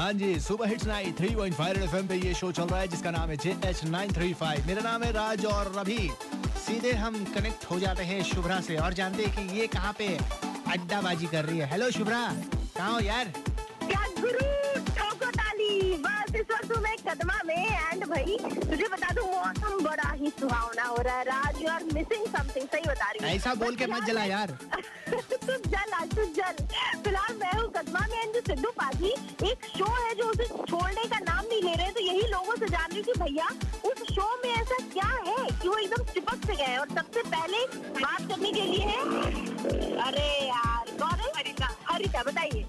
हाँ जी super hits nine three point five F पे ये शो चल रहा है जिसका नाम है J H nine three five मेरा नाम है राज और रवि सीधे हम कनेक्ट हो जाते हैं शुभ्रा से। और जानते हैं कि ये कहाँ पे अड्डाबाजी कर रही है। हेलो शुभ्रा कहाँ हो यार? गुरु बस इस वक्त मैं कदमा में एंड भाई तुझे बता दूँ मौसम बड़ा ही सुहावना हो रहा है। Raj you are missing something सही बता रही हूँ। ऐसा बोल के मत जला यार। तू जल तू जल। जान रही थी भैया उस शो में ऐसा क्या है कि वो एकदम चिपक से गए? और सबसे पहले बात करने के लिए है अरे यार कौन है? हरिता हरिता बताइए।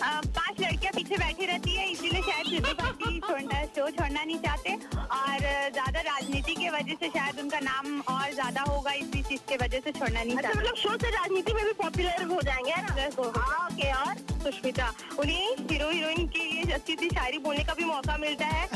पाँच लड़कियाँ पीछे बैठी रहती है इसीलिए शायद सिद्धू पाजी छोड़ना शो छोड़ना नहीं चाहते। और ज़्यादा राजनीति की वजह से शायद उनका नाम और ज़्यादा होगा इसी चीज़ की वजह से छोड़ना नहीं अच्छा चाहते। मतलब शो से राजनीति में भी पॉपुलर हो जाएँगे ना? हाँ ओके और? सुष्मिता उन्हें हीरो हीरोइन के लिए अच्छी अच्छी शायरी बोलने का भी मौका मिलता है।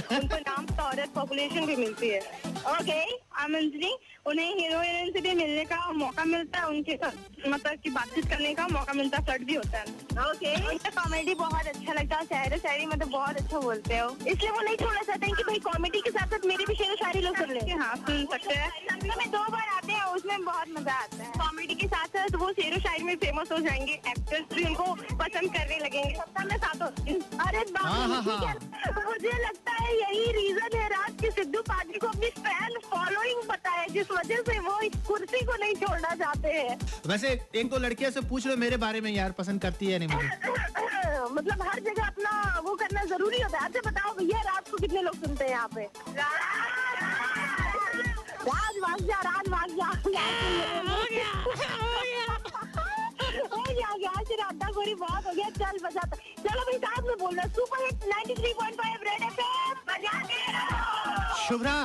पॉपुलेशन भी मिलती है। ओके आमंत्री उन्हें हीरो हीरोइन से भी मिलने का मौका मिलता है उनके साथ मतलब की बातचीत करने का मौका मिलता है फ्लर्ट भी होता है। ओके उनका कॉमेडी बहुत अच्छा लगता है शायरी शायरी मतलब बहुत अच्छा बोलते हो। इसलिए वो नहीं छोड़ना चाहते हैं कि भाई कॉमेडी के साथ साथ मेरी भी शेर शायरी लोग सुन लें। हाँ सुन सकते हैं। सप्ताह में दो बार आते हैं उसमें बहुत मज़ा आता है। कॉमेडी के साथ साथ वो शेर शायरी में फ़ेमस हो जाएँगे एक्टर्स भी उनको पसंद करने लगेंगे। सप्ताह में साथ होते अरे हाँ, हाँ, है। मुझे लगता है वजह से वो इस कुर्सी को नहीं छोड़ना चाहते हैं। वैसे एक दो लड़कियों से पूछ लो मेरे बारे में यार पसंद करती है नहीं मुझे। मतलब हर जगह अपना वो करना ज़रूरी होता है। अच्छा बताओ भैया रात को कितने लोग सुनते हैं यहाँ पे? राज भाग जा राज भाग जा। हो। गया हो गया। आज रात गोरी बहुत हो गया। चल बजाता चलो भाई साथ में बोल रहा सुपर हिट 93.5 रेड एफएम बजाते रहो। शुभ्रा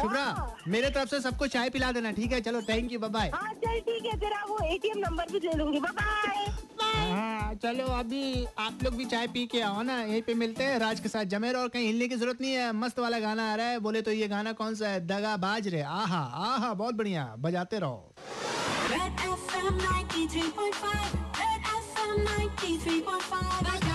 शुभ्रा मेरे तरफ़ से सबको चाय पिला देना ठीक है? चलो थैंक यू बाय हाँ चल ठीक है तेरा वो एटीएम नंबर भी ले लूँगी बाय हाँ चलो अभी आप लोग भी चाय पी के आओ ना यहीं पे मिलते हैं राज के साथ जमेर और कहीं हिलने की ज़रूरत नहीं है मस्त वाला गाना आ रहा है बोले तो ये गाना कौन सा है? दगा बाज रे आहा आहा बहुत बढ़िया बजाते रहो। Red FM 93.5 Red FM 93.5